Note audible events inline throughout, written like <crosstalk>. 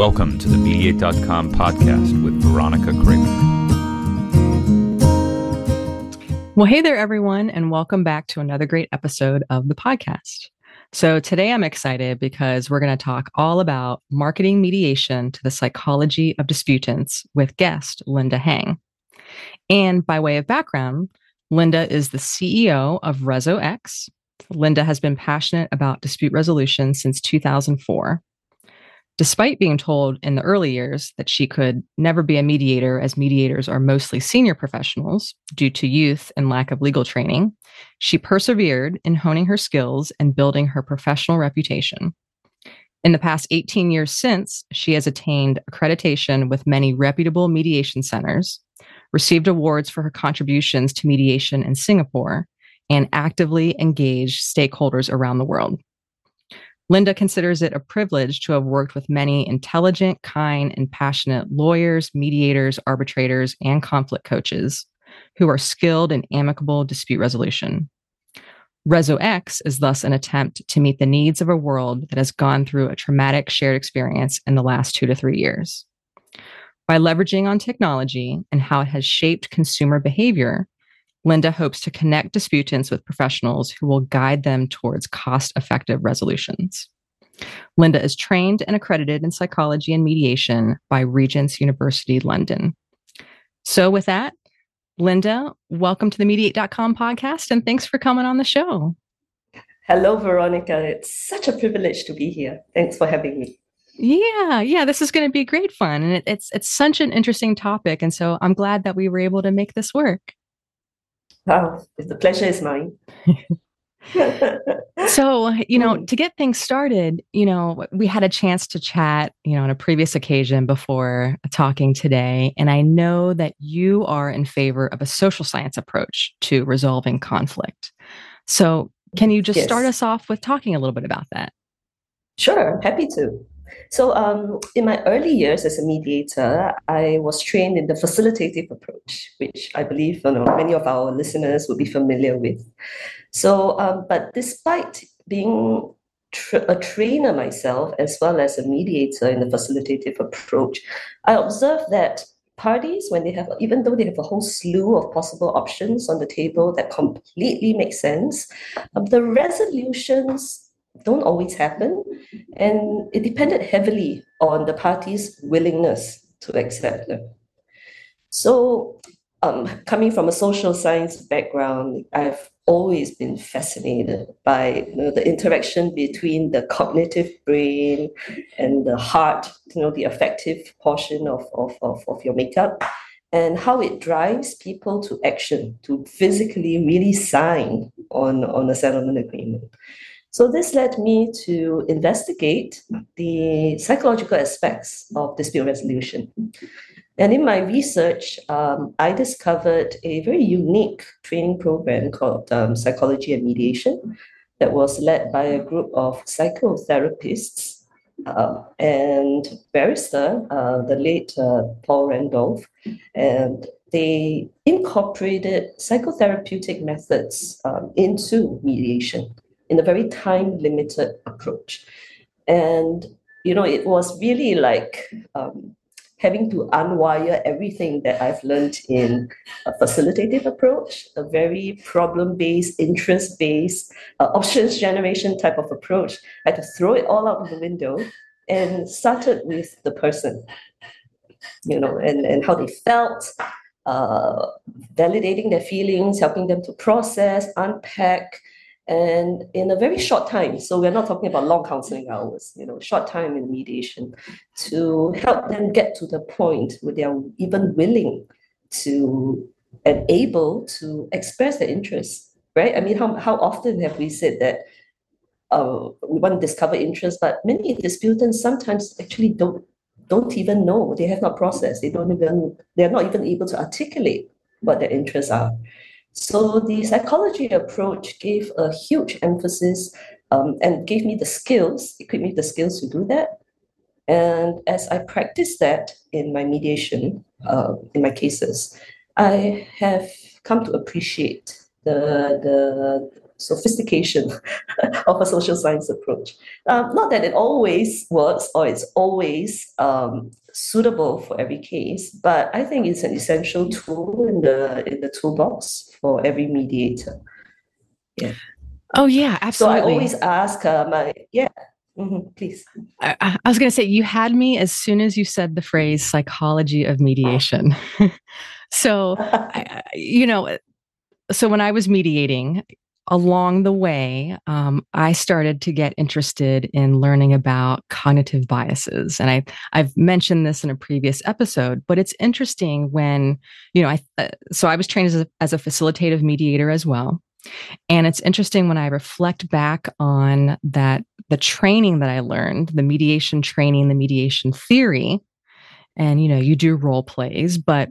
Welcome to the Mediate.com podcast with Veronica Kramer. Well, hey there, everyone, and welcome back to another great episode of the podcast. So, today I'm excited because we're going to talk all about marketing mediation to the psychology of disputants with guest Linda Heng. And by way of background, Linda is the CEO of ResoX. Linda has been passionate about dispute resolution since 2004. Despite being told in the early years that she could never be a mediator, as mediators are mostly senior professionals due to youth and lack of legal training, she persevered in honing her skills and building her professional reputation. In the past 18 years since, she has attained accreditation with many reputable mediation centers, received awards for her contributions to mediation in Singapore, and actively engaged stakeholders around the world. Linda considers it a privilege to have worked with many intelligent, kind, and passionate lawyers, mediators, arbitrators, and conflict coaches who are skilled in amicable dispute resolution. ResoX is thus an attempt to meet the needs of a world that has gone through a traumatic shared experience in the last two to three years. By leveraging on technology and how it has shaped consumer behavior, Linda hopes to connect disputants with professionals who will guide them towards cost effective resolutions. Linda is trained and accredited in psychology and mediation by Regent's University London. So, with that, Linda, welcome to the Mediate.com podcast and thanks for coming on the show. Hello, Veronica. It's such a privilege to be here. Thanks for having me. Yeah, yeah, this is going to be great fun, and it, it's it's such an interesting topic, and so I'm glad that we were able to make this work. Oh, the pleasure is mine. <laughs> <laughs> so, you know, mm. to get things started, you know, we had a chance to chat, you know, on a previous occasion before talking today. And I know that you are in favor of a social science approach to resolving conflict. So, can you just yes. start us off with talking a little bit about that? Sure, happy to. So, um, in my early years as a mediator, I was trained in the facilitative approach, which I believe you know, many of our listeners will be familiar with. So, um, but despite being tra- a trainer myself, as well as a mediator in the facilitative approach, I observed that parties, when they have, even though they have a whole slew of possible options on the table that completely make sense, um, the resolutions don't always happen. And it depended heavily on the party's willingness to accept them. So, um, coming from a social science background, I've always been fascinated by you know, the interaction between the cognitive brain and the heart, you know, the affective portion of, of, of, of your makeup, and how it drives people to action, to physically really sign on, on a settlement agreement. So this led me to investigate the psychological aspects of dispute resolution. And in my research, um, I discovered a very unique training program called um, Psychology and Mediation that was led by a group of psychotherapists uh, and barrister, uh, the late uh, Paul Randolph, and they incorporated psychotherapeutic methods um, into mediation in a very time limited approach. And, you know, it was really like um, having to unwire everything that I've learned in a facilitative approach, a very problem based, interest based, uh, options generation type of approach. I had to throw it all out the window and started with the person, you know, and, and how they felt, uh, validating their feelings, helping them to process, unpack, and in a very short time so we're not talking about long counseling hours you know short time in mediation to help them get to the point where they are even willing to and able to express their interest right? I mean how, how often have we said that uh, we want to discover interest but many disputants sometimes actually don't don't even know. They have not processed. They don't even they're not even able to articulate what their interests are so the psychology approach gave a huge emphasis um, and gave me the skills, equipped me the skills to do that. And as I practice that in my mediation, uh, in my cases, I have come to appreciate the, the sophistication <laughs> of a social science approach. Um, not that it always works or it's always um, suitable for every case, but I think it's an essential tool in the in the toolbox for every mediator. Yeah. Oh yeah, absolutely. So I always ask uh, my yeah. Mm-hmm, please. I, I was going to say you had me as soon as you said the phrase psychology of mediation. <laughs> so, I, you know, so when I was mediating, along the way, um, I started to get interested in learning about cognitive biases. And I, I've mentioned this in a previous episode, but it's interesting when, you know, I, uh, so I was trained as a, as a facilitative mediator as well. And it's interesting when I reflect back on that, the training that I learned, the mediation training, the mediation theory. And, you know, you do role plays, but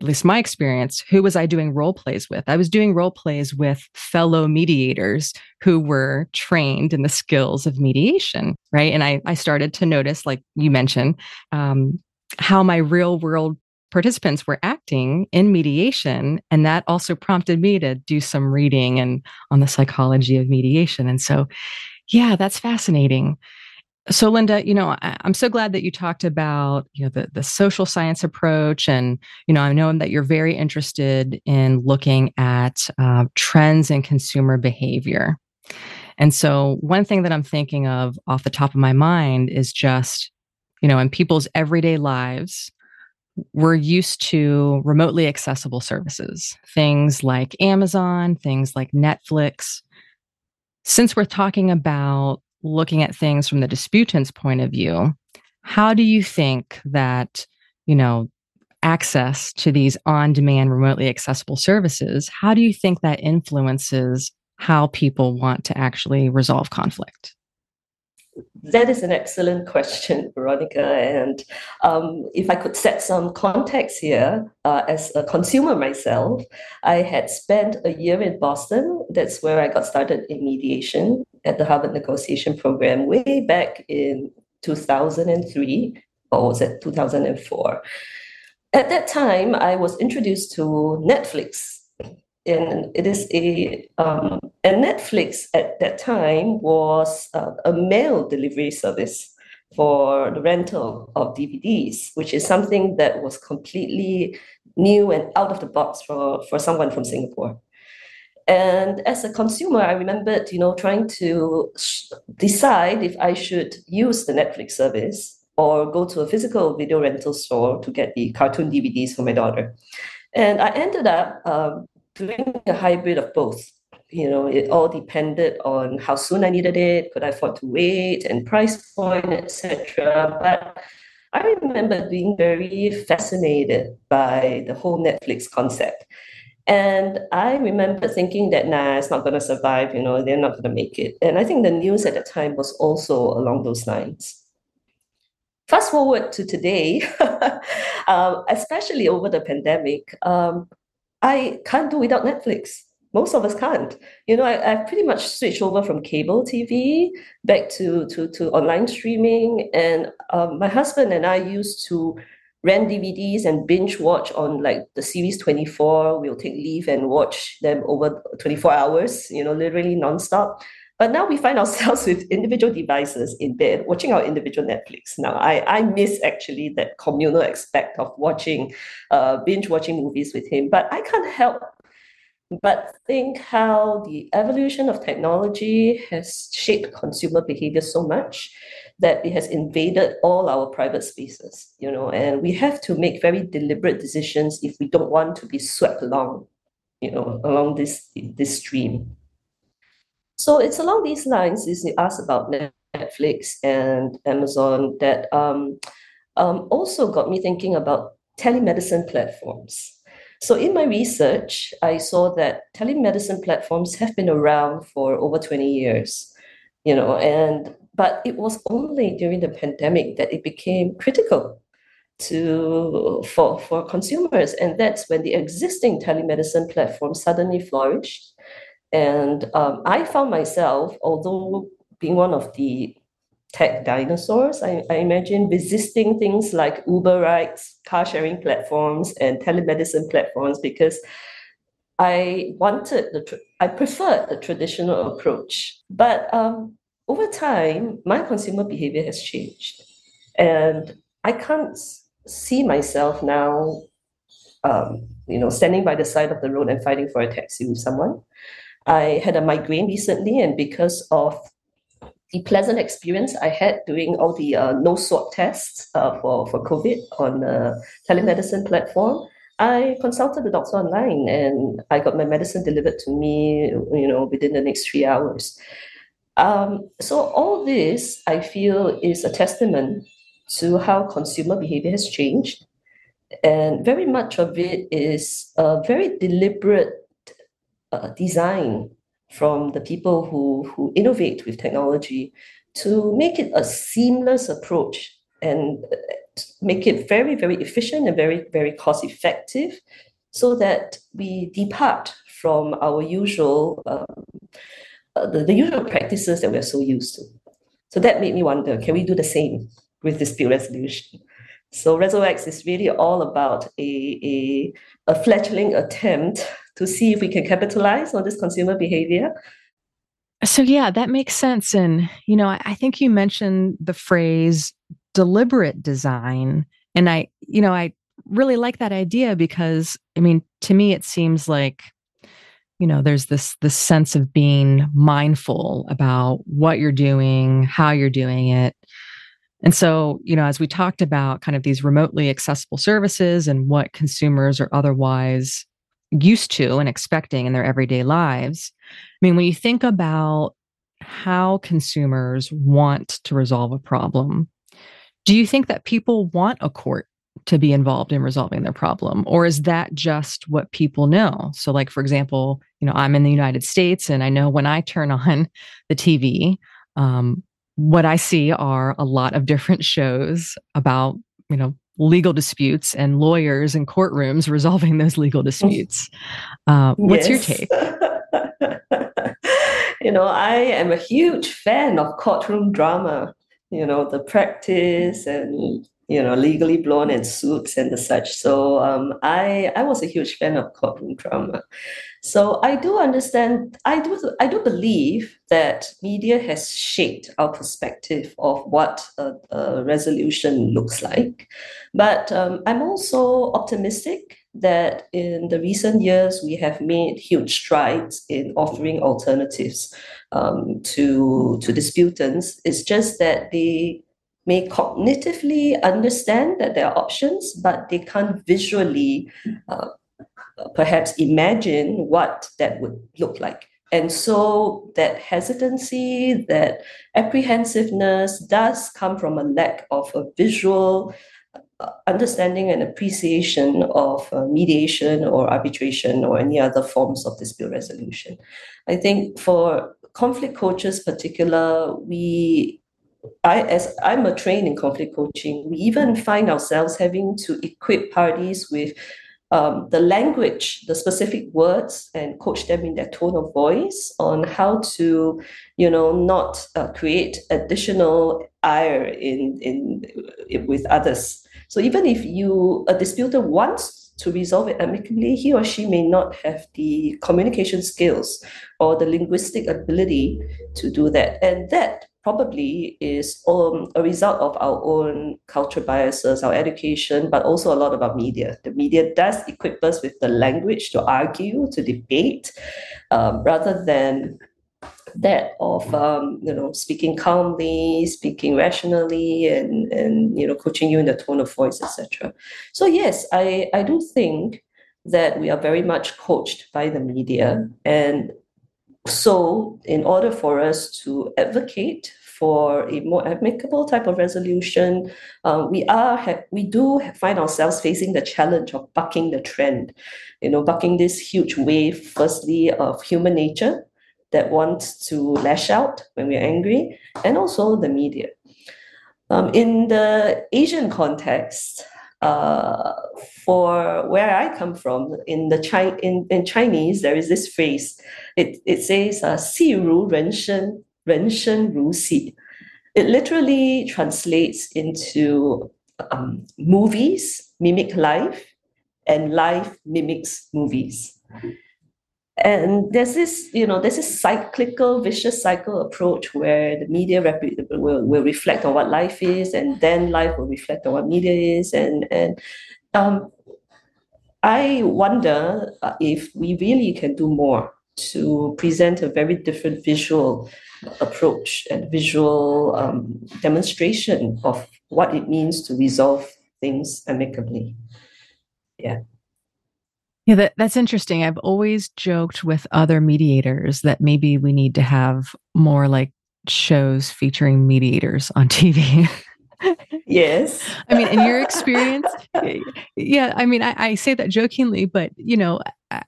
at least my experience, who was I doing role plays with? I was doing role plays with fellow mediators who were trained in the skills of mediation, right? And I, I started to notice, like you mentioned, um, how my real world participants were acting in mediation. And that also prompted me to do some reading and on the psychology of mediation. And so, yeah, that's fascinating so linda you know I, am so glad that you talked about you know the, the social science approach and you know i know that you're very interested in looking at uh, trends in consumer behavior. And so one thing that i'm thinking of off the top of my mind is just you know in people's everyday lives we're used to remotely accessible services things like amazon things like netflix. Since we're talking about looking at things from the disputant's point of view, how do you think that, you know, access to these on-demand remotely accessible services, how do you think that influences how people want to actually resolve conflict? That is an excellent question, Veronica. And um, if I could set some context here, uh, as a consumer myself, I had spent a year in Boston. That's where I got started in mediation at the Harvard Negotiation Program way back in 2003, or was it 2004? At that time, I was introduced to Netflix. And it is a um, and Netflix at that time was uh, a mail delivery service for the rental of DVDs, which is something that was completely new and out of the box for, for someone from Singapore. And as a consumer, I remembered, you know, trying to decide if I should use the Netflix service or go to a physical video rental store to get the cartoon DVDs for my daughter. And I ended up um, doing a hybrid of both. You know, it all depended on how soon I needed it, could I afford to wait, and price point, etc. But I remember being very fascinated by the whole Netflix concept. And I remember thinking that, nah, it's not going to survive, you know, they're not going to make it. And I think the news at the time was also along those lines. Fast forward to today, <laughs> um, especially over the pandemic, um, I can't do without Netflix. Most of us can't. You know, I, I've pretty much switched over from cable TV back to, to, to online streaming. And um, my husband and I used to rent DVDs and binge watch on like the series 24. We'll take leave and watch them over 24 hours, you know, literally nonstop. But now we find <laughs> ourselves with individual devices in bed, watching our individual Netflix. Now, I, I miss actually that communal aspect of watching, uh, binge watching movies with him. But I can't help but think how the evolution of technology has shaped consumer behavior so much that it has invaded all our private spaces, you know, and we have to make very deliberate decisions if we don't want to be swept along, you know, along this this stream. So it's along these lines, is you asked about Netflix and Amazon, that um, um, also got me thinking about telemedicine platforms. So in my research, I saw that telemedicine platforms have been around for over 20 years, you know, and but it was only during the pandemic that it became critical to for, for consumers. And that's when the existing telemedicine platform suddenly flourished. And um, I found myself, although being one of the tech dinosaurs, I, I imagine resisting things like Uber rides, car sharing platforms, and telemedicine platforms because I wanted the I preferred the traditional approach, but um, over time, my consumer behavior has changed, and I can't see myself now, um, you know, standing by the side of the road and fighting for a taxi with someone. I had a migraine recently, and because of the pleasant experience I had doing all the uh, no swab tests uh, for for COVID on the telemedicine platform, I consulted the doctor online, and I got my medicine delivered to me, you know, within the next three hours. Um, so all this, I feel, is a testament to how consumer behavior has changed, and very much of it is a very deliberate uh, design from the people who who innovate with technology to make it a seamless approach and make it very very efficient and very very cost effective so that we depart from our usual um, uh, the, the usual practices that we're so used to so that made me wonder can we do the same with dispute resolution so ResoX is really all about a, a, a fledgling attempt to see if we can capitalize on this consumer behavior. So, yeah, that makes sense. And, you know, I, I think you mentioned the phrase deliberate design. And I, you know, I really like that idea because, I mean, to me, it seems like you know there's this this sense of being mindful about what you're doing how you're doing it and so you know as we talked about kind of these remotely accessible services and what consumers are otherwise used to and expecting in their everyday lives. I mean, when you think about how consumers want to resolve a problem, do you think that people want a court to be involved in resolving their problem or is that just what people know so like for example you know i'm in the united states and i know when i turn <laughs> on the tv um, what i see are a lot of different <laughs> shows about you know legal disputes and lawyers and courtrooms <laughs> resolving those legal disputes. Uh, what's yes. your take? you know, I am a huge fan of courtroom drama. You know, the practice and you know Legally Blonde and suits and the such. So um, I I was a huge fan of courtroom drama. So I do understand, I do, I do believe that media has shaped our perspective of what a, a resolution looks like. But um, I'm also optimistic that in the recent years we have made huge strides in offering alternatives um, to, to disputants. It's just that they may cognitively understand that there are options, but they can't visually uh, perhaps imagine what that would look like. And so that hesitancy, that apprehensiveness does come from a lack of a visual uh, understanding and appreciation of uh, mediation or arbitration or any other forms of dispute resolution. I think for conflict coaches particular, we I, as I'm a trained in conflict coaching, we even find ourselves having to equip parties with um, the language, the specific words, and coach them in their tone of voice on how to, you know, not uh, create additional ire in, in in with others. So even if you a disputer wants to resolve it amicably, he or she may not have the communication skills or the linguistic ability to do that, and that probably is um, a result of our own culture biases, our education, but also a lot our media. The media does equip us with the language to argue, to debate, um, rather than that of um, you know speaking calmly, speaking rationally, and and you know coaching you in the tone of voice, etc. So yes, I I do think that we are very much coached by the media and so, in order for us to advocate for a more amicable type of resolution, uh, we are we do find ourselves facing the challenge of bucking the trend. You know, bucking this huge wave, firstly of human nature that wants to lash out when we're angry, and also the media. Um, in the Asian context, uh, for where I come from, in the Chi- in, in Chinese, there is this phrase. It, it says, uh, "Si ru ren shen, ren shen ru si." It literally translates into um, movies mimic life, and life mimics movies and there's this you know there's this cyclical vicious cycle approach where the media rep- will, will reflect on what life is and then life will reflect on what media is. And and um, i wonder uh, if we really can do more to present a very different visual approach and visual um, demonstration of what it means to resolve things amicably. Yeah yeah, that, that's interesting. I've always joked with other mediators that maybe we need to have more like shows featuring mediators on <laughs> TV. yes. I mean, in your experience, <laughs> yeah, I mean, I, I, say that jokingly, but you know,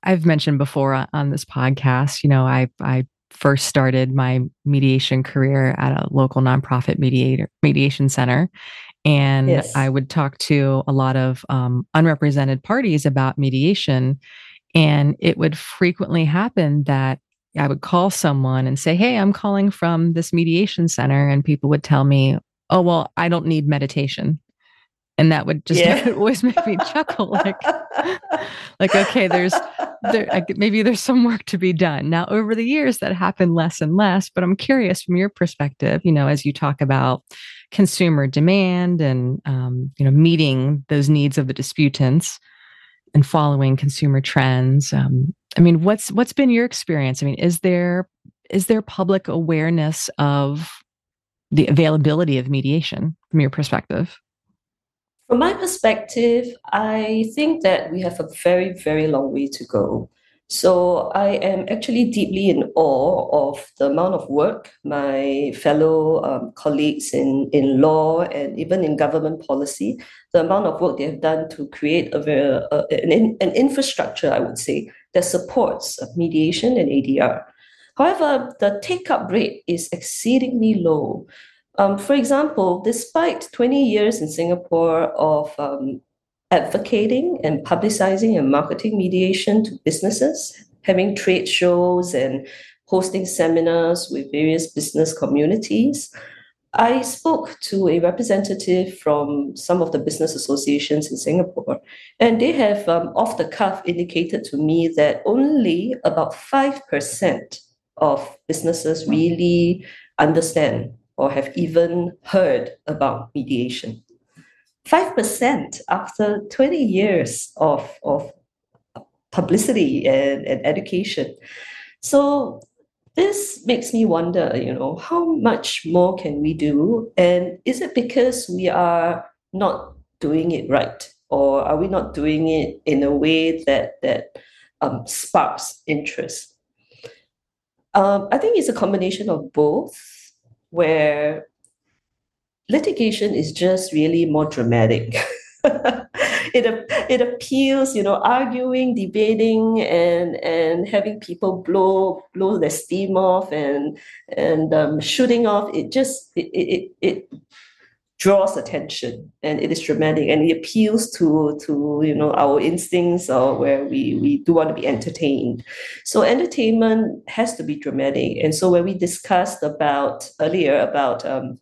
I've mentioned before on this podcast, you know, I, I first started my mediation career at a local nonprofit mediator mediation center and yes. I would talk to a lot of um, unrepresented parties about mediation. And it would frequently happen that I would call someone and say, Hey, I'm calling from this mediation center. And people would tell me, Oh, well, I don't need meditation. And that would just <laughs> yeah. always make me chuckle like, <laughs> like, okay, there's there, maybe there's some work to be done. Now, over the years, that happened less and less. But I'm curious from your perspective, you know, as you talk about consumer demand and um, you know meeting those needs of the disputants and following consumer trends. Um, I mean, what's what's been your experience? I mean, is there is there public awareness of the availability of mediation from your perspective? From my perspective, I think that we have a very, very long way to go. So I am actually deeply in awe of the amount of work my fellow um, colleagues in, in law and even in government policy, the amount of work they have done to create a, a an, an infrastructure, I would say, that supports mediation and ADR. However, the take-up rate is exceedingly low. Um, for example, despite 20 years in Singapore of um, advocating and publicizing and marketing mediation to businesses, having trade shows and hosting seminars with various business communities. I spoke to a representative from some of the business associations in Singapore, and they have, um, off the cuff, indicated to me that only about 5% of businesses really understand or have even heard about mediation. 5% after 20 years of, of publicity and, and education. So this makes me wonder, you know, how much more can we do? And is it because we are not doing it right? Or are we not doing it in a way that that um, sparks interest? Um, I think it's a combination of both, where litigation is just really more dramatic. <laughs> it it appeals, you know, arguing, debating, and and having people blow blow their steam off and and um, shooting off. It just it, it it draws attention and it is dramatic and it appeals to to you know our instincts or where we we do want to be entertained so entertainment has to be dramatic and so when we discussed about earlier about um,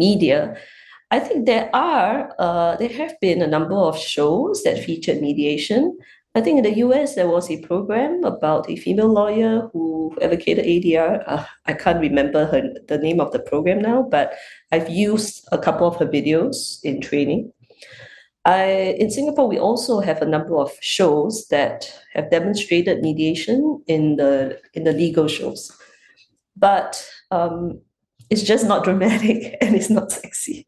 media, I think there are uh, there have been a number of shows that featured mediation. I think in the US there was a program about a female lawyer who advocated ADR. Uh, I can't remember her the name of the program now, but I've used a couple of her videos in training. I, in Singapore, we also have a number of shows that have demonstrated mediation in the in the legal shows, but um, it's just not dramatic <laughs> and it's not sexy.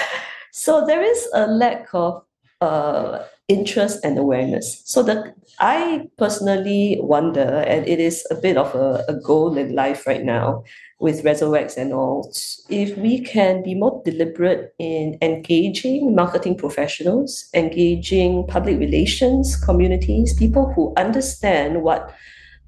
<laughs> so there is a lack of uh, interest and awareness. So that I personally wonder, and it is a bit of a, a goal in life right now with ResoX and all, if we can be more deliberate in engaging marketing professionals, engaging public relations communities, people who understand what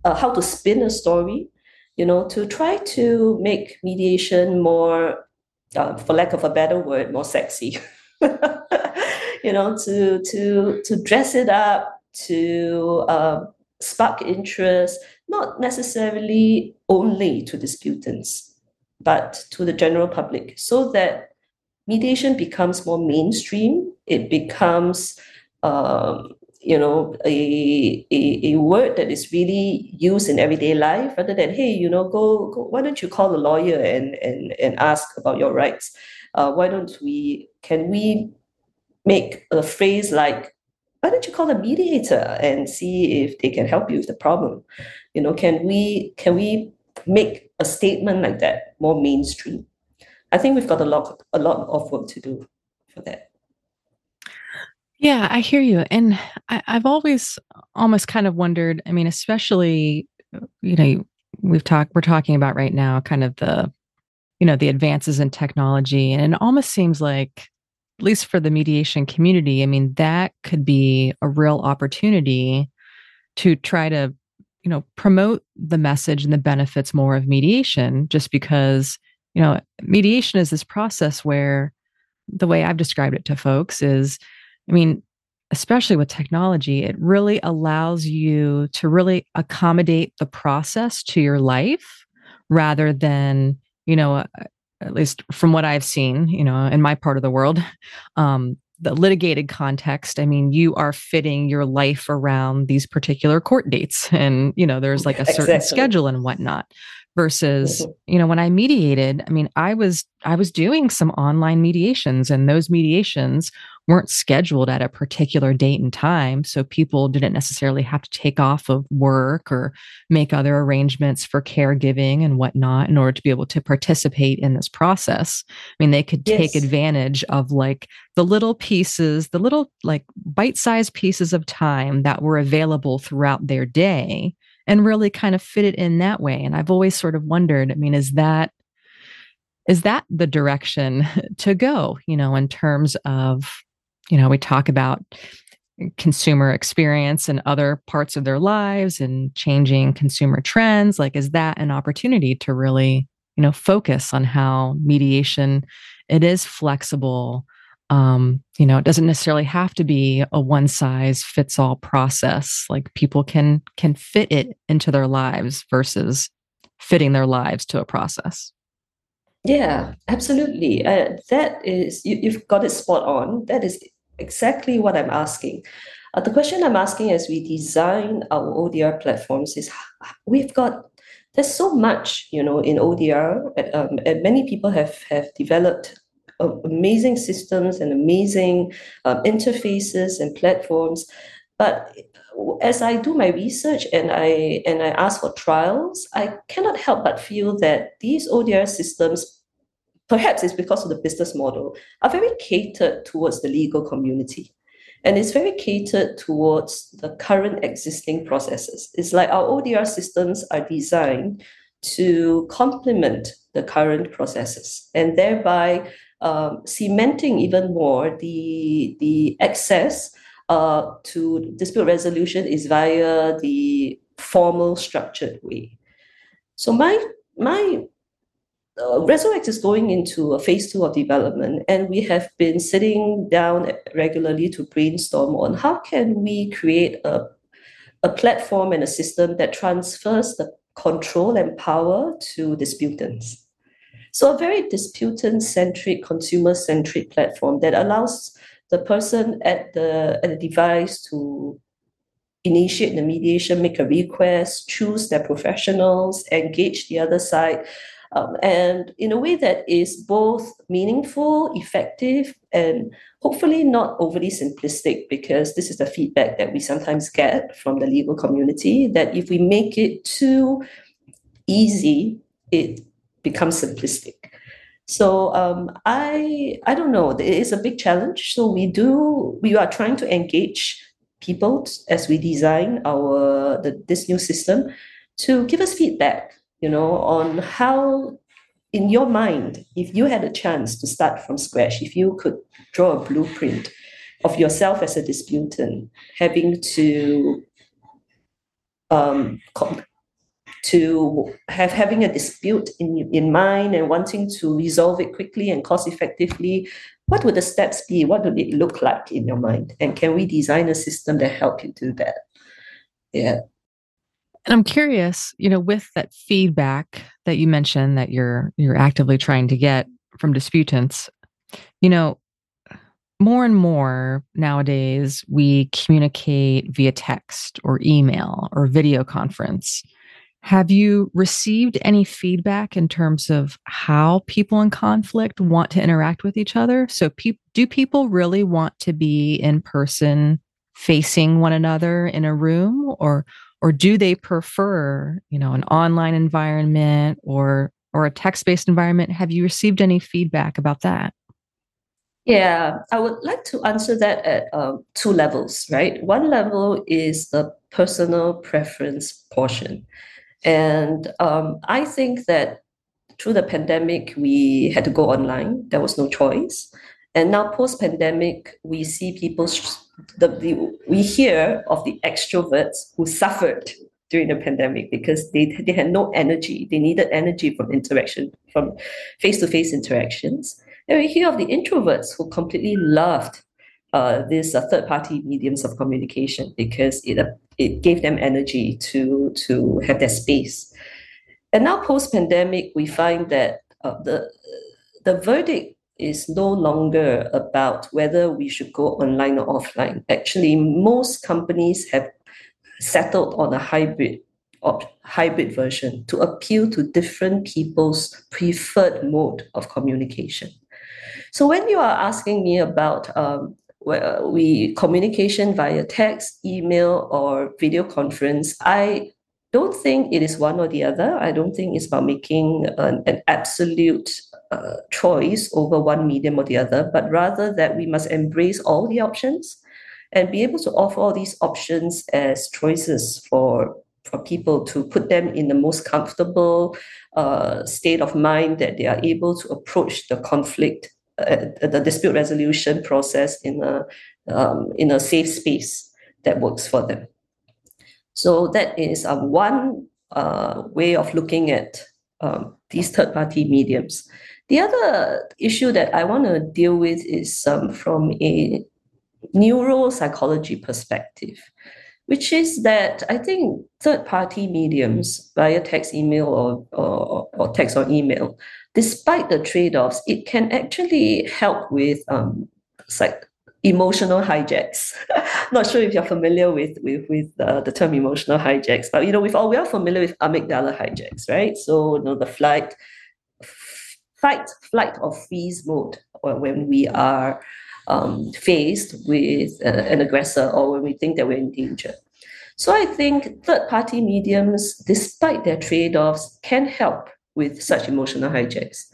uh, how to spin a story you know, to try to make mediation more, uh, for lack of a better word, more sexy. <laughs> you know, to to to dress it up, to uh, spark interest, not necessarily only to disputants, but to the general public, so that mediation becomes more mainstream. It becomes um, you know a, a, a word that is really used in everyday life rather than hey you know go, go why don't you call a lawyer and and and ask about your rights? Uh, why don't we can we make a phrase like why don't you call a mediator and see if they can help you with the problem? You know can we can we make a statement like that more mainstream? I think we've got a lot a lot of work to do for that yeah, I hear you. And I, I've always almost kind of wondered, I mean, especially, uh, you know, we've talked, we're talking about right now kind of the, you know, the advances in technology. And it almost seems like, at least for the mediation community, I mean, that could be a real opportunity to try to, you know, promote the message and the benefits more of mediation, just because, you know, mediation is this process where the way I've described it to folks is, I mean, especially with technology, it really allows you to really accommodate the process to your life rather than, you know, uh, at least from what I've seen, you know, in my part of the world, <laughs> um, the litigated context, I mean, you are fitting your life around these particular court dates, and you know, there's like a certain exactly. schedule and whatnot versus mm-hmm. you know when i mediated i mean i was i was doing some online mediations and those mediations weren't scheduled at a particular date and time so people didn't necessarily have to take off of work or make other arrangements for caregiving and whatnot in order to be able to participate in this process i mean they could yes. take advantage of like the little pieces the little like bite-sized pieces of time that were available throughout their day and really kind of fit it in that way. And I've always sort of wondered, I mean, is that is that the direction <laughs> to go, you know, in terms of, you know, we talk about consumer experience and other parts of their lives and changing consumer trends like is that an opportunity to really you know focus on how mediation it is flexible um, you know it doesn't necessarily have to be a one size fits all process. Like people can can fit it into their lives versus fitting their lives to a process. Yeah absolutely. Uh, that is you, you've got it spot on. That is exactly what i'm asking. Uh, the question i'm asking as we design our odr platforms is we've got there's so much you know in odr um, and many people have have developed amazing systems and amazing um, interfaces and platforms. But as I do my research and I and I ask for trials, I cannot help but feel that these ODR systems, perhaps it's because of the business model, are very catered towards the legal community. And it's very catered towards the current existing processes. It's like our ODR systems are designed to complement the current processes and thereby um, cementing even more the, the access uh, to dispute resolution is via the formal structured way. So my, my uh, ResoX is going into a phase two of development, and we have been sitting down regularly to brainstorm on how can we create a, a platform and a system that transfers the control and power to disputants. So a very disputant-centric, consumer-centric platform that allows the person at the at the device to initiate the mediation, make a request, choose their professionals, engage the other side, um, and in a way that is both meaningful, effective, and hopefully not overly simplistic, because this is the feedback that we sometimes get from the legal community that if we make it too easy, it become simplistic. So um, I I don't know. It is a big challenge. So we do we are trying to engage people as we design our the, this new system to give us feedback. You know on how in your mind, if you had a chance to start from scratch, if you could draw a blueprint of yourself as a disputant, having to um, to have having a dispute in, in mind and wanting to resolve it quickly and cost effectively what would the steps be? What would it look like in your mind? And can we design a system that help you do that? Yeah. And i'm curious you know with that feedback that you mentioned that you're you're actively trying to get from disputants you know more and more nowadays we communicate via text or email or video conference. Have you received any feedback in terms of how people in conflict want to interact with each other? So, pe- do people really want to be in person facing one another in a room or or do they prefer, you know, an online environment or or a text-based environment? Have you received any feedback about that? Yeah, I would like to answer that at um, two levels, right? One level is the personal preference portion. And um, I think that through the pandemic, we had to go online. There was no choice. And now, post pandemic, we see people, the, the, we hear of the extroverts who suffered during the pandemic because they, they had no energy. They needed energy from interaction, from face to face interactions. And we hear of the introverts who completely loved uh, these uh, third party mediums of communication because it, it gave them energy to, to have their space. And now, post pandemic, we find that uh, the, the verdict is no longer about whether we should go online or offline. Actually, most companies have settled on a hybrid hybrid version to appeal to different people's preferred mode of communication. So when you are asking me about um, we communication via text, email, or video conference, I don't think it is one or the other. I don't think it's about making an, an absolute uh, choice over one medium or the other, but rather that we must embrace all the options and be able to offer all these options as choices for for people to put them in the most comfortable uh, state of mind that they are able to approach the conflict, the dispute resolution process in a um, in a safe space that works for them. So that is a one uh, way of looking at um, these third party mediums. The other issue that I want to deal with is um, from a neuropsychology perspective, which is that I think third party mediums via text, email, or, or, or text or email, despite the trade offs, it can actually help with um, like emotional hijacks. <laughs> Not sure if you're familiar with with with uh, the term emotional hijacks, but you know, we've all we are familiar with amygdala hijacks, right? So you know, the flight, fight, flight, or freeze mode, when we are um, faced with uh, an aggressor or when we think that we're in danger. So I think third party mediums, despite their trade offs, can help with such emotional hijacks.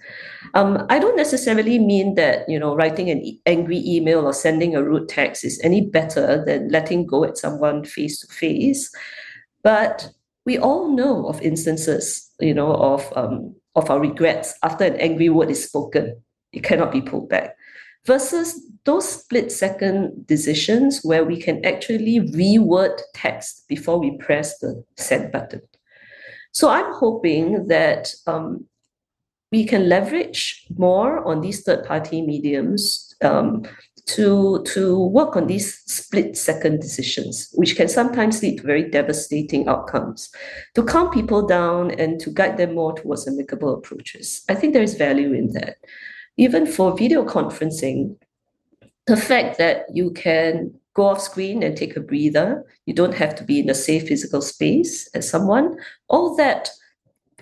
Um, I don't necessarily mean that you know writing an angry email or sending a rude text is any better than letting go at someone face to face, but we all know of instances, you know, of um, of our regrets after an angry word is spoken. It cannot be pulled back versus those split second decisions where we can actually reword text before we press the send button. So I'm hoping that um, we can leverage more on these third party mediums um, to, to work on these split second decisions, which can sometimes lead to very devastating outcomes, to calm people down and to guide them more towards amicable approaches. I think there is value in that even for video conferencing, the fact that you can go off screen and take a breather, you don't have to be in a safe physical space as someone, all that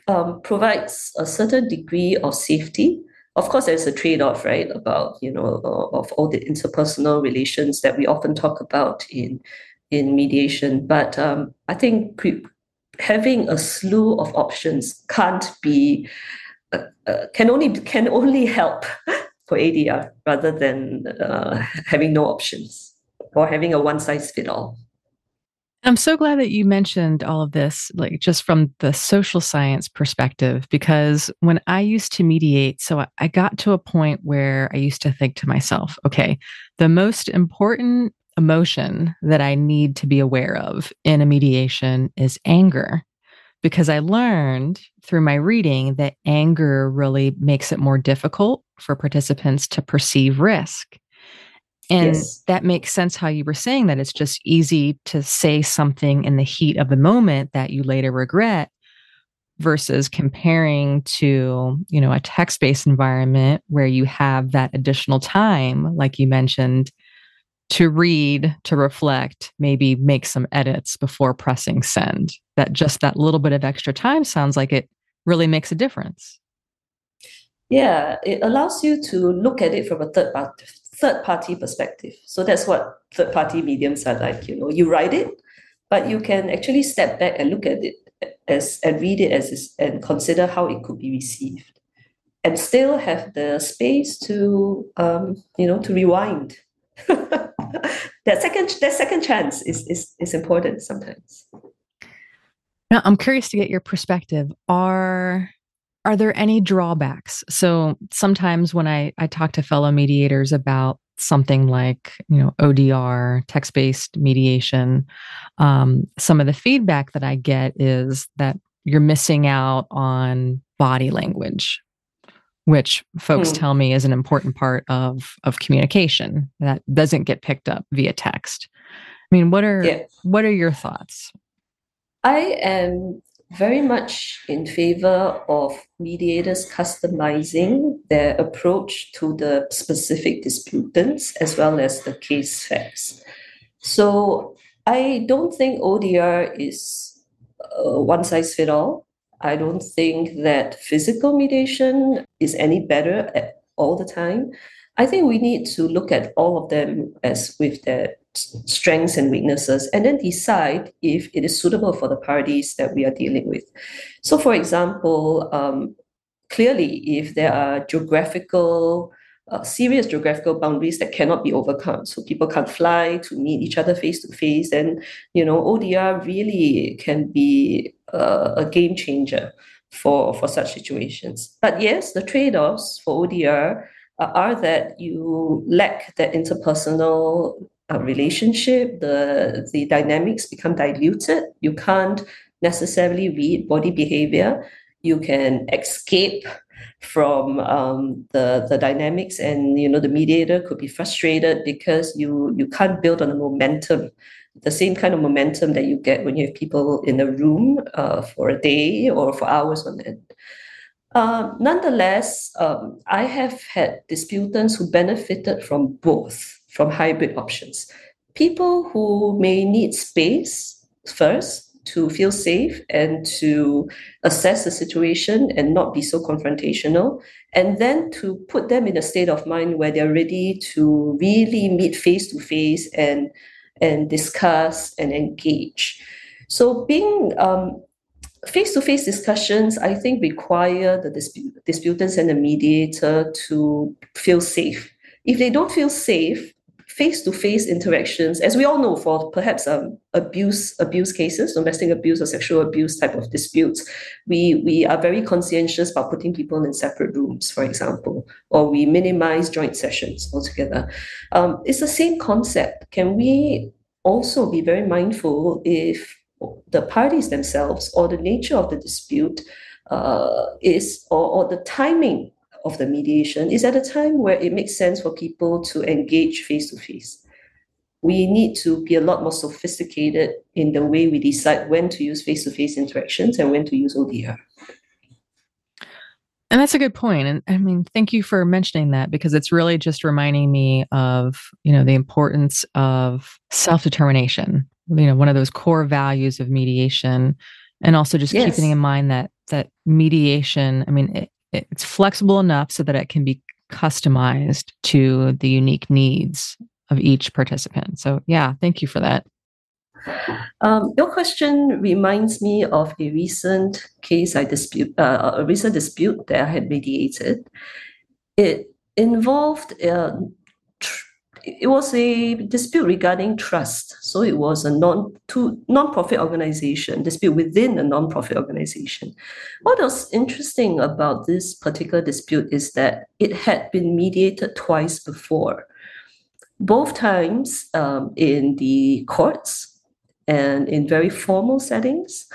um, provides a certain degree of safety. Of course, there's a trade-off, right, about you know of all the interpersonal relations that we often talk about in in mediation. But um, I think having a slew of options can't be uh, uh, can only can only help <laughs> for ADR rather than uh, having no options or having a one size fit all. I'm so glad that you mentioned all of this, like just from the social science perspective, because when I used to mediate, so I got to a point where I used to think to myself, okay, the most important emotion that I need to be aware of in a mediation is anger because I learned through my reading that anger really makes it more difficult for participants to perceive risk. And yes. that makes sense how you were saying that it's just easy to say something in the heat of the moment that you later regret. versus comparing to you know a text-based environment where you have that additional time like you mentioned to read to reflect maybe make some edits before pressing send that just that little bit of extra time sounds like it really makes a difference yeah it allows you to look at it from a third party third party perspective. So that's what third party mediums are like you know. You write it but you can actually step back and look at it as and read it as and consider how it could be received. And still have the space to um, you know to rewind. <laughs> That second that second chance is, is is important sometimes. Now i'm curious to get your perspective. Are are there any drawbacks so sometimes when i i talk to fellow mediators about something like you know odr text-based mediation um, some of the feedback that i get is that you're missing out on body language which folks hmm. tell me is an important part of of communication that doesn't get picked up via text i mean what are yeah. what are your thoughts i am very much in favor of mediators customizing their approach to the specific disputants as well as the case facts. So I don't think ODR is uh, one size fit all. I don't think that physical mediation is any better all the time. I think we need to look at all of them as with their strengths and weaknesses and then decide if it is suitable for the parties that we are dealing with. So, for example, um, clearly, if there are geographical, uh, serious geographical boundaries that cannot be overcome, so people can't fly to meet each other face to face, then you know ODR really can be uh, a game changer for for such situations. But yes, the trade-offs for ODR are that you lack that interpersonal uh, relationship, the the dynamics become diluted. You can't necessarily read body behavior. You can escape from um, the the dynamics, and you know the mediator could be frustrated because you you can't build on the momentum, the same kind of momentum that you get when you have people in a room uh, for a day or for hours on end. Uh, nonetheless, um, I have had disputants who benefited from both from hybrid options. People who may need space first to feel safe and to assess the situation and not be so confrontational, and then to put them in a state of mind where they're ready to really meet face to face and and discuss and engage. So being um, face-to-face discussions, I think, require the disput- disputants and the mediator to feel safe. If they don't feel safe, face-to-face interactions, as we all know, for perhaps um, abuse abuse cases, domestic abuse or sexual abuse type of disputes, we we are very conscientious about putting people in separate rooms, for example, or we minimize joint sessions altogether. Um, it's the same concept. Can we also be very mindful if the parties themselves or the nature of the dispute uh, is or, or the timing of the mediation is at a time where it makes sense for people to engage face to face. We need to be a lot more sophisticated in the way we decide when to use face to face interactions and when to use ODR. And that's a good point. And I mean, thank you for mentioning that because it's really just reminding me of, you know, the importance of self-determination. You know, one of those core values of mediation. And also just yes. keeping in mind that that mediation, I mean, it, it's flexible enough so that it can be customized to the unique needs of each participant. So, yeah, thank you for that. Um, your question reminds me of a recent case I dispute, uh, a recent dispute that I had mediated. It involved uh, it was a dispute regarding trust. So it was a non to non-profit organization, dispute within a non-profit organization. What was interesting about this particular dispute is that it had been mediated twice before. Both times um, in the courts and in very formal settings,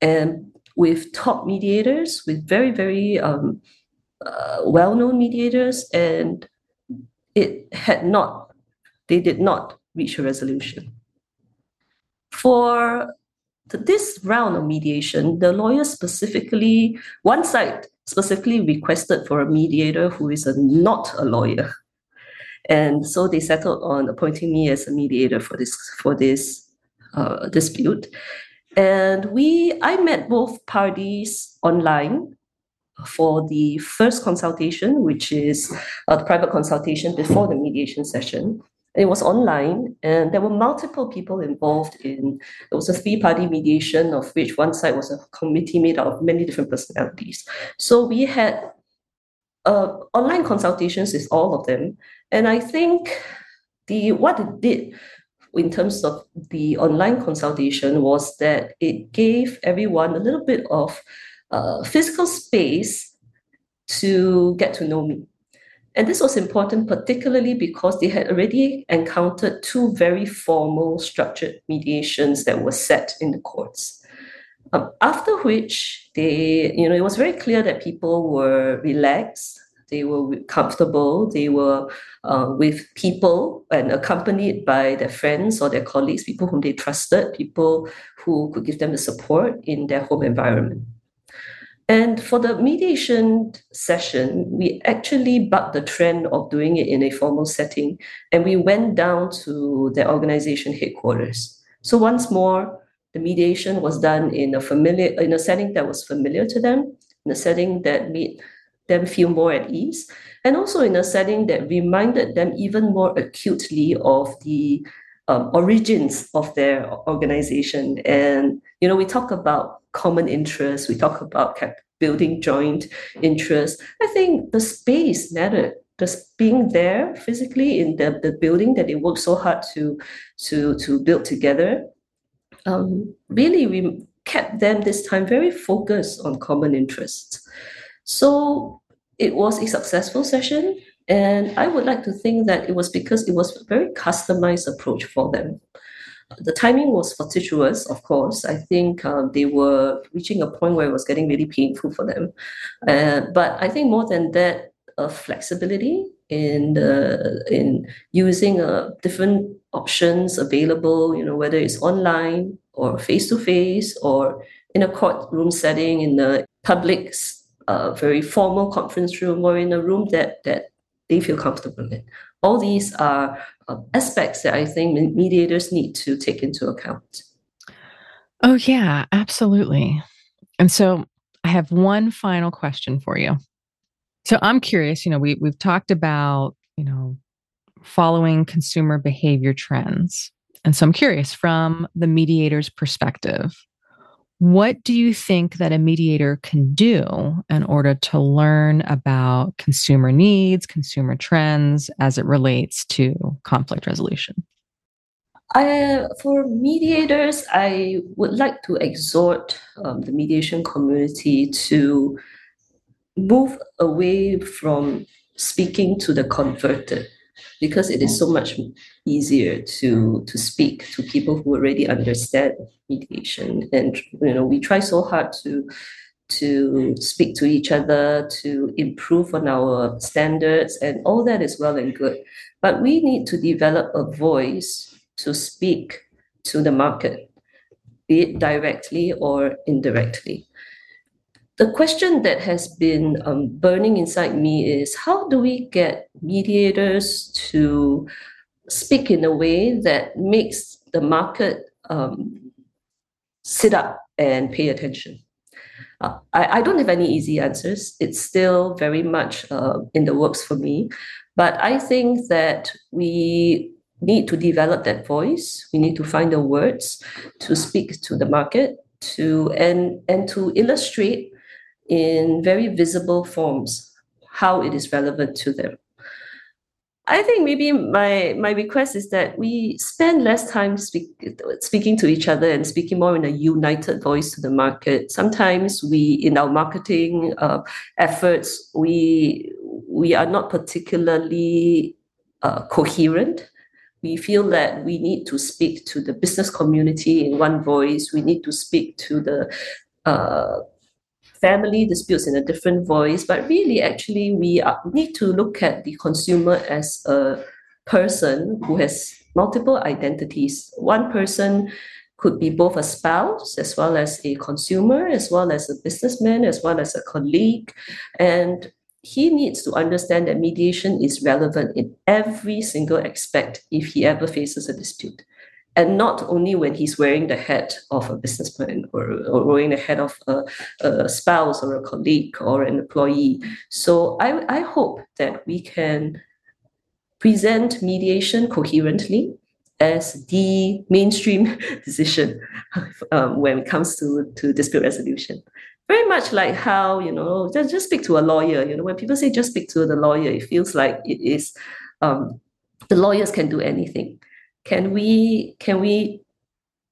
and with top mediators, with very, very um, uh, well-known mediators and it had not, they did not reach a resolution. For this round of mediation, the lawyer specifically, one side specifically requested for a mediator who is a, not a lawyer. And so they settled on appointing me as a mediator for this for this uh, dispute. And we, I met both parties online for the first consultation, which is a private consultation before the mediation session. It was online, and there were multiple people involved in. It was a three-party mediation, of which one side was a committee made out of many different personalities. So we had uh, online consultations with all of them, and I think the what it did in terms of the online consultation was that it gave everyone a little bit of physical space to get to know me. And this was important, particularly because they had already encountered two very formal, structured mediations that were set in the courts. Um, after which, they, you know, it was very clear that people were relaxed, they were comfortable, they were uh, with people and accompanied by their friends or their colleagues, people whom they trusted, people who could give them the support in their home environment. And for the mediation session, we actually bucked the trend of doing it in a formal setting, and we went down to the organization headquarters. So once more, the mediation was done in a familiar in a setting that was familiar to them, in a setting that made them feel more at ease, and also in a setting that reminded them even more acutely of the um, origins of their organization. And you know, we talk about common interests, we talk about building joint interests. I think the space mattered. Just being there physically in the, the building that they worked so hard to to to build together. Um, really, we kept them this time very focused on common interests. So it was a successful session. And I would like to think that it was because it was a very customized approach for them. The timing was fortuitous, of course. I think uh, they were reaching a point where it was getting really painful for them. Uh, but I think more than that, a flexibility in the in using uh, different options available. You know, whether it's online or face to face or in a courtroom setting in a public, uh, very formal conference room or in a room that that they feel comfortable in. All these are uh, aspects that I think mediators need to take into account. Oh, yeah, absolutely. And so I have one final question for you. So I'm curious, you know, we, we've talked about, you know, following consumer behavior trends. And so I'm curious from the mediator's perspective, what do you think that a mediator can do in order to learn about consumer needs, consumer trends as it relates to conflict resolution? For mediators, I would like to exhort um, the mediation community to move away from speaking to the converted because it is so much easier to to speak to people who already understand mediation. And you know we try so hard to to speak to each other to improve on our standards and all that is well and good. But we need to develop a voice to speak to the market be it directly or indirectly the question that has been um, burning inside me is how do we get mediators to speak in a way that makes the market um, sit up and pay attention? Uh, I, I, don't have any easy answers. It's still very much uh, in the works for me. But I think that we need to develop that voice. We need to find the words to speak to the market to and and to illustrate in very visible forms how it is relevant to them. I think maybe my my request is that we spend less time speak, speaking to each other and speaking more in a united voice to the market. Sometimes we, in our marketing uh, efforts, we we are not particularly uh, coherent. We feel that we need to speak to the business community in one voice. We need to speak to the uh, family disputes in a different voice, but really, actually, we are, need to look at the consumer as a person who has multiple identities. One person could be both a spouse as well as a consumer, as well as a businessman, as well as a colleague. And he needs to understand that mediation is relevant in every single aspect if he ever faces a dispute. And not only when he's wearing the hat of a businessman or, or wearing the hat of a, a spouse or a colleague or an employee. So I, I hope that we can present mediation coherently as the mainstream <laughs> decision um, when it comes to, to dispute resolution very much like how you know just, just speak to a lawyer you know when people say just speak to the lawyer it feels like it is um, the lawyers can do anything can we can we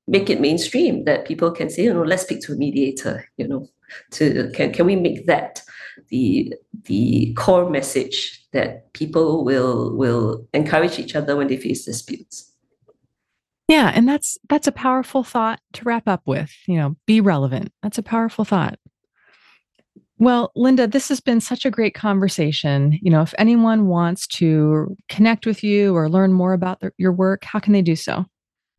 make it mainstream that people can say oh, you know let's speak to a mediator you know to can can we make that the the core message that people will will encourage each other when they face disputes? Yeah and that's that's a powerful thought to wrap up with you know be relevant. That's a powerful thought well, Linda, this has been such a great conversation. You know, if anyone wants to connect with you or learn more about your work, how can they do so?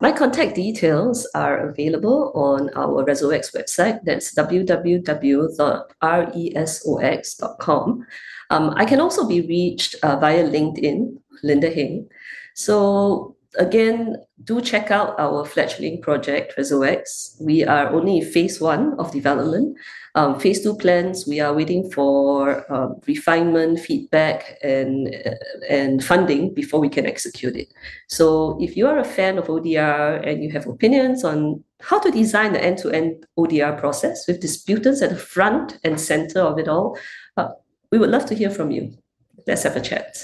My contact details are available on our ResoX website. That's www.resox.com. Um, I can also be reached uh, via LinkedIn, Linda Heng. So again, do check out our fledgling project, ResoX. We are only in phase one of development. Um, phase two plans, we are waiting for um, refinement, feedback, and, and funding before we can execute it. So if you are a fan of ODR and you have opinions on how to design the end-to-end ODR process with disputants at the front and center of it all, uh, we would love to hear from you. Let's have a chat.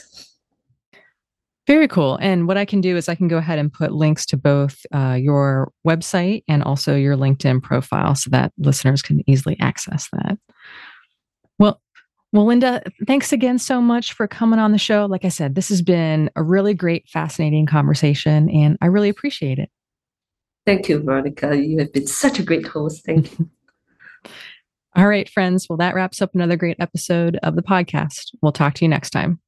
Very cool. And what I can do is I can go ahead and put links to both uh, your website and also your LinkedIn profile so that listeners can easily access that. Well, well, Linda, thanks again so much for coming on the show. Like I said, this has been a really great, fascinating conversation, and I really appreciate it. Thank you, Veronica. You have been such a great host. Thank you. <laughs> <laughs> All right, friends. Well, that wraps up another great episode of the podcast. We'll talk to you next time.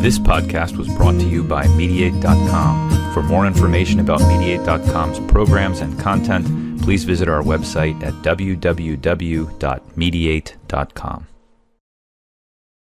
This podcast was brought to you by Mediate.com. For more information about Mediate.com's programs and content, please visit our website at www.mediate.com.